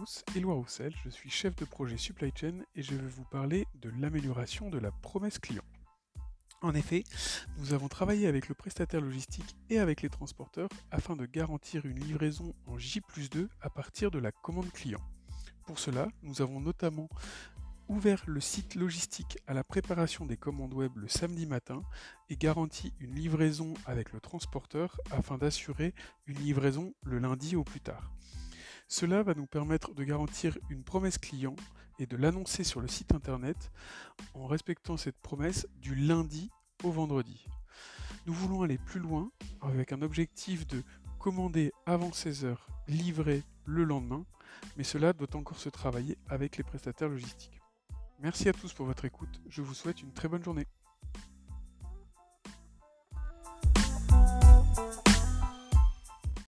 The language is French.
tous, Éloi Roussel, je suis chef de projet Supply Chain et je vais vous parler de l'amélioration de la promesse client. En effet, nous avons travaillé avec le prestataire logistique et avec les transporteurs afin de garantir une livraison en J 2 à partir de la commande client. Pour cela, nous avons notamment ouvert le site logistique à la préparation des commandes web le samedi matin et garanti une livraison avec le transporteur afin d'assurer une livraison le lundi au plus tard. Cela va nous permettre de garantir une promesse client et de l'annoncer sur le site internet en respectant cette promesse du lundi au vendredi. Nous voulons aller plus loin avec un objectif de commander avant 16h, livrer le lendemain, mais cela doit encore se travailler avec les prestataires logistiques. Merci à tous pour votre écoute, je vous souhaite une très bonne journée.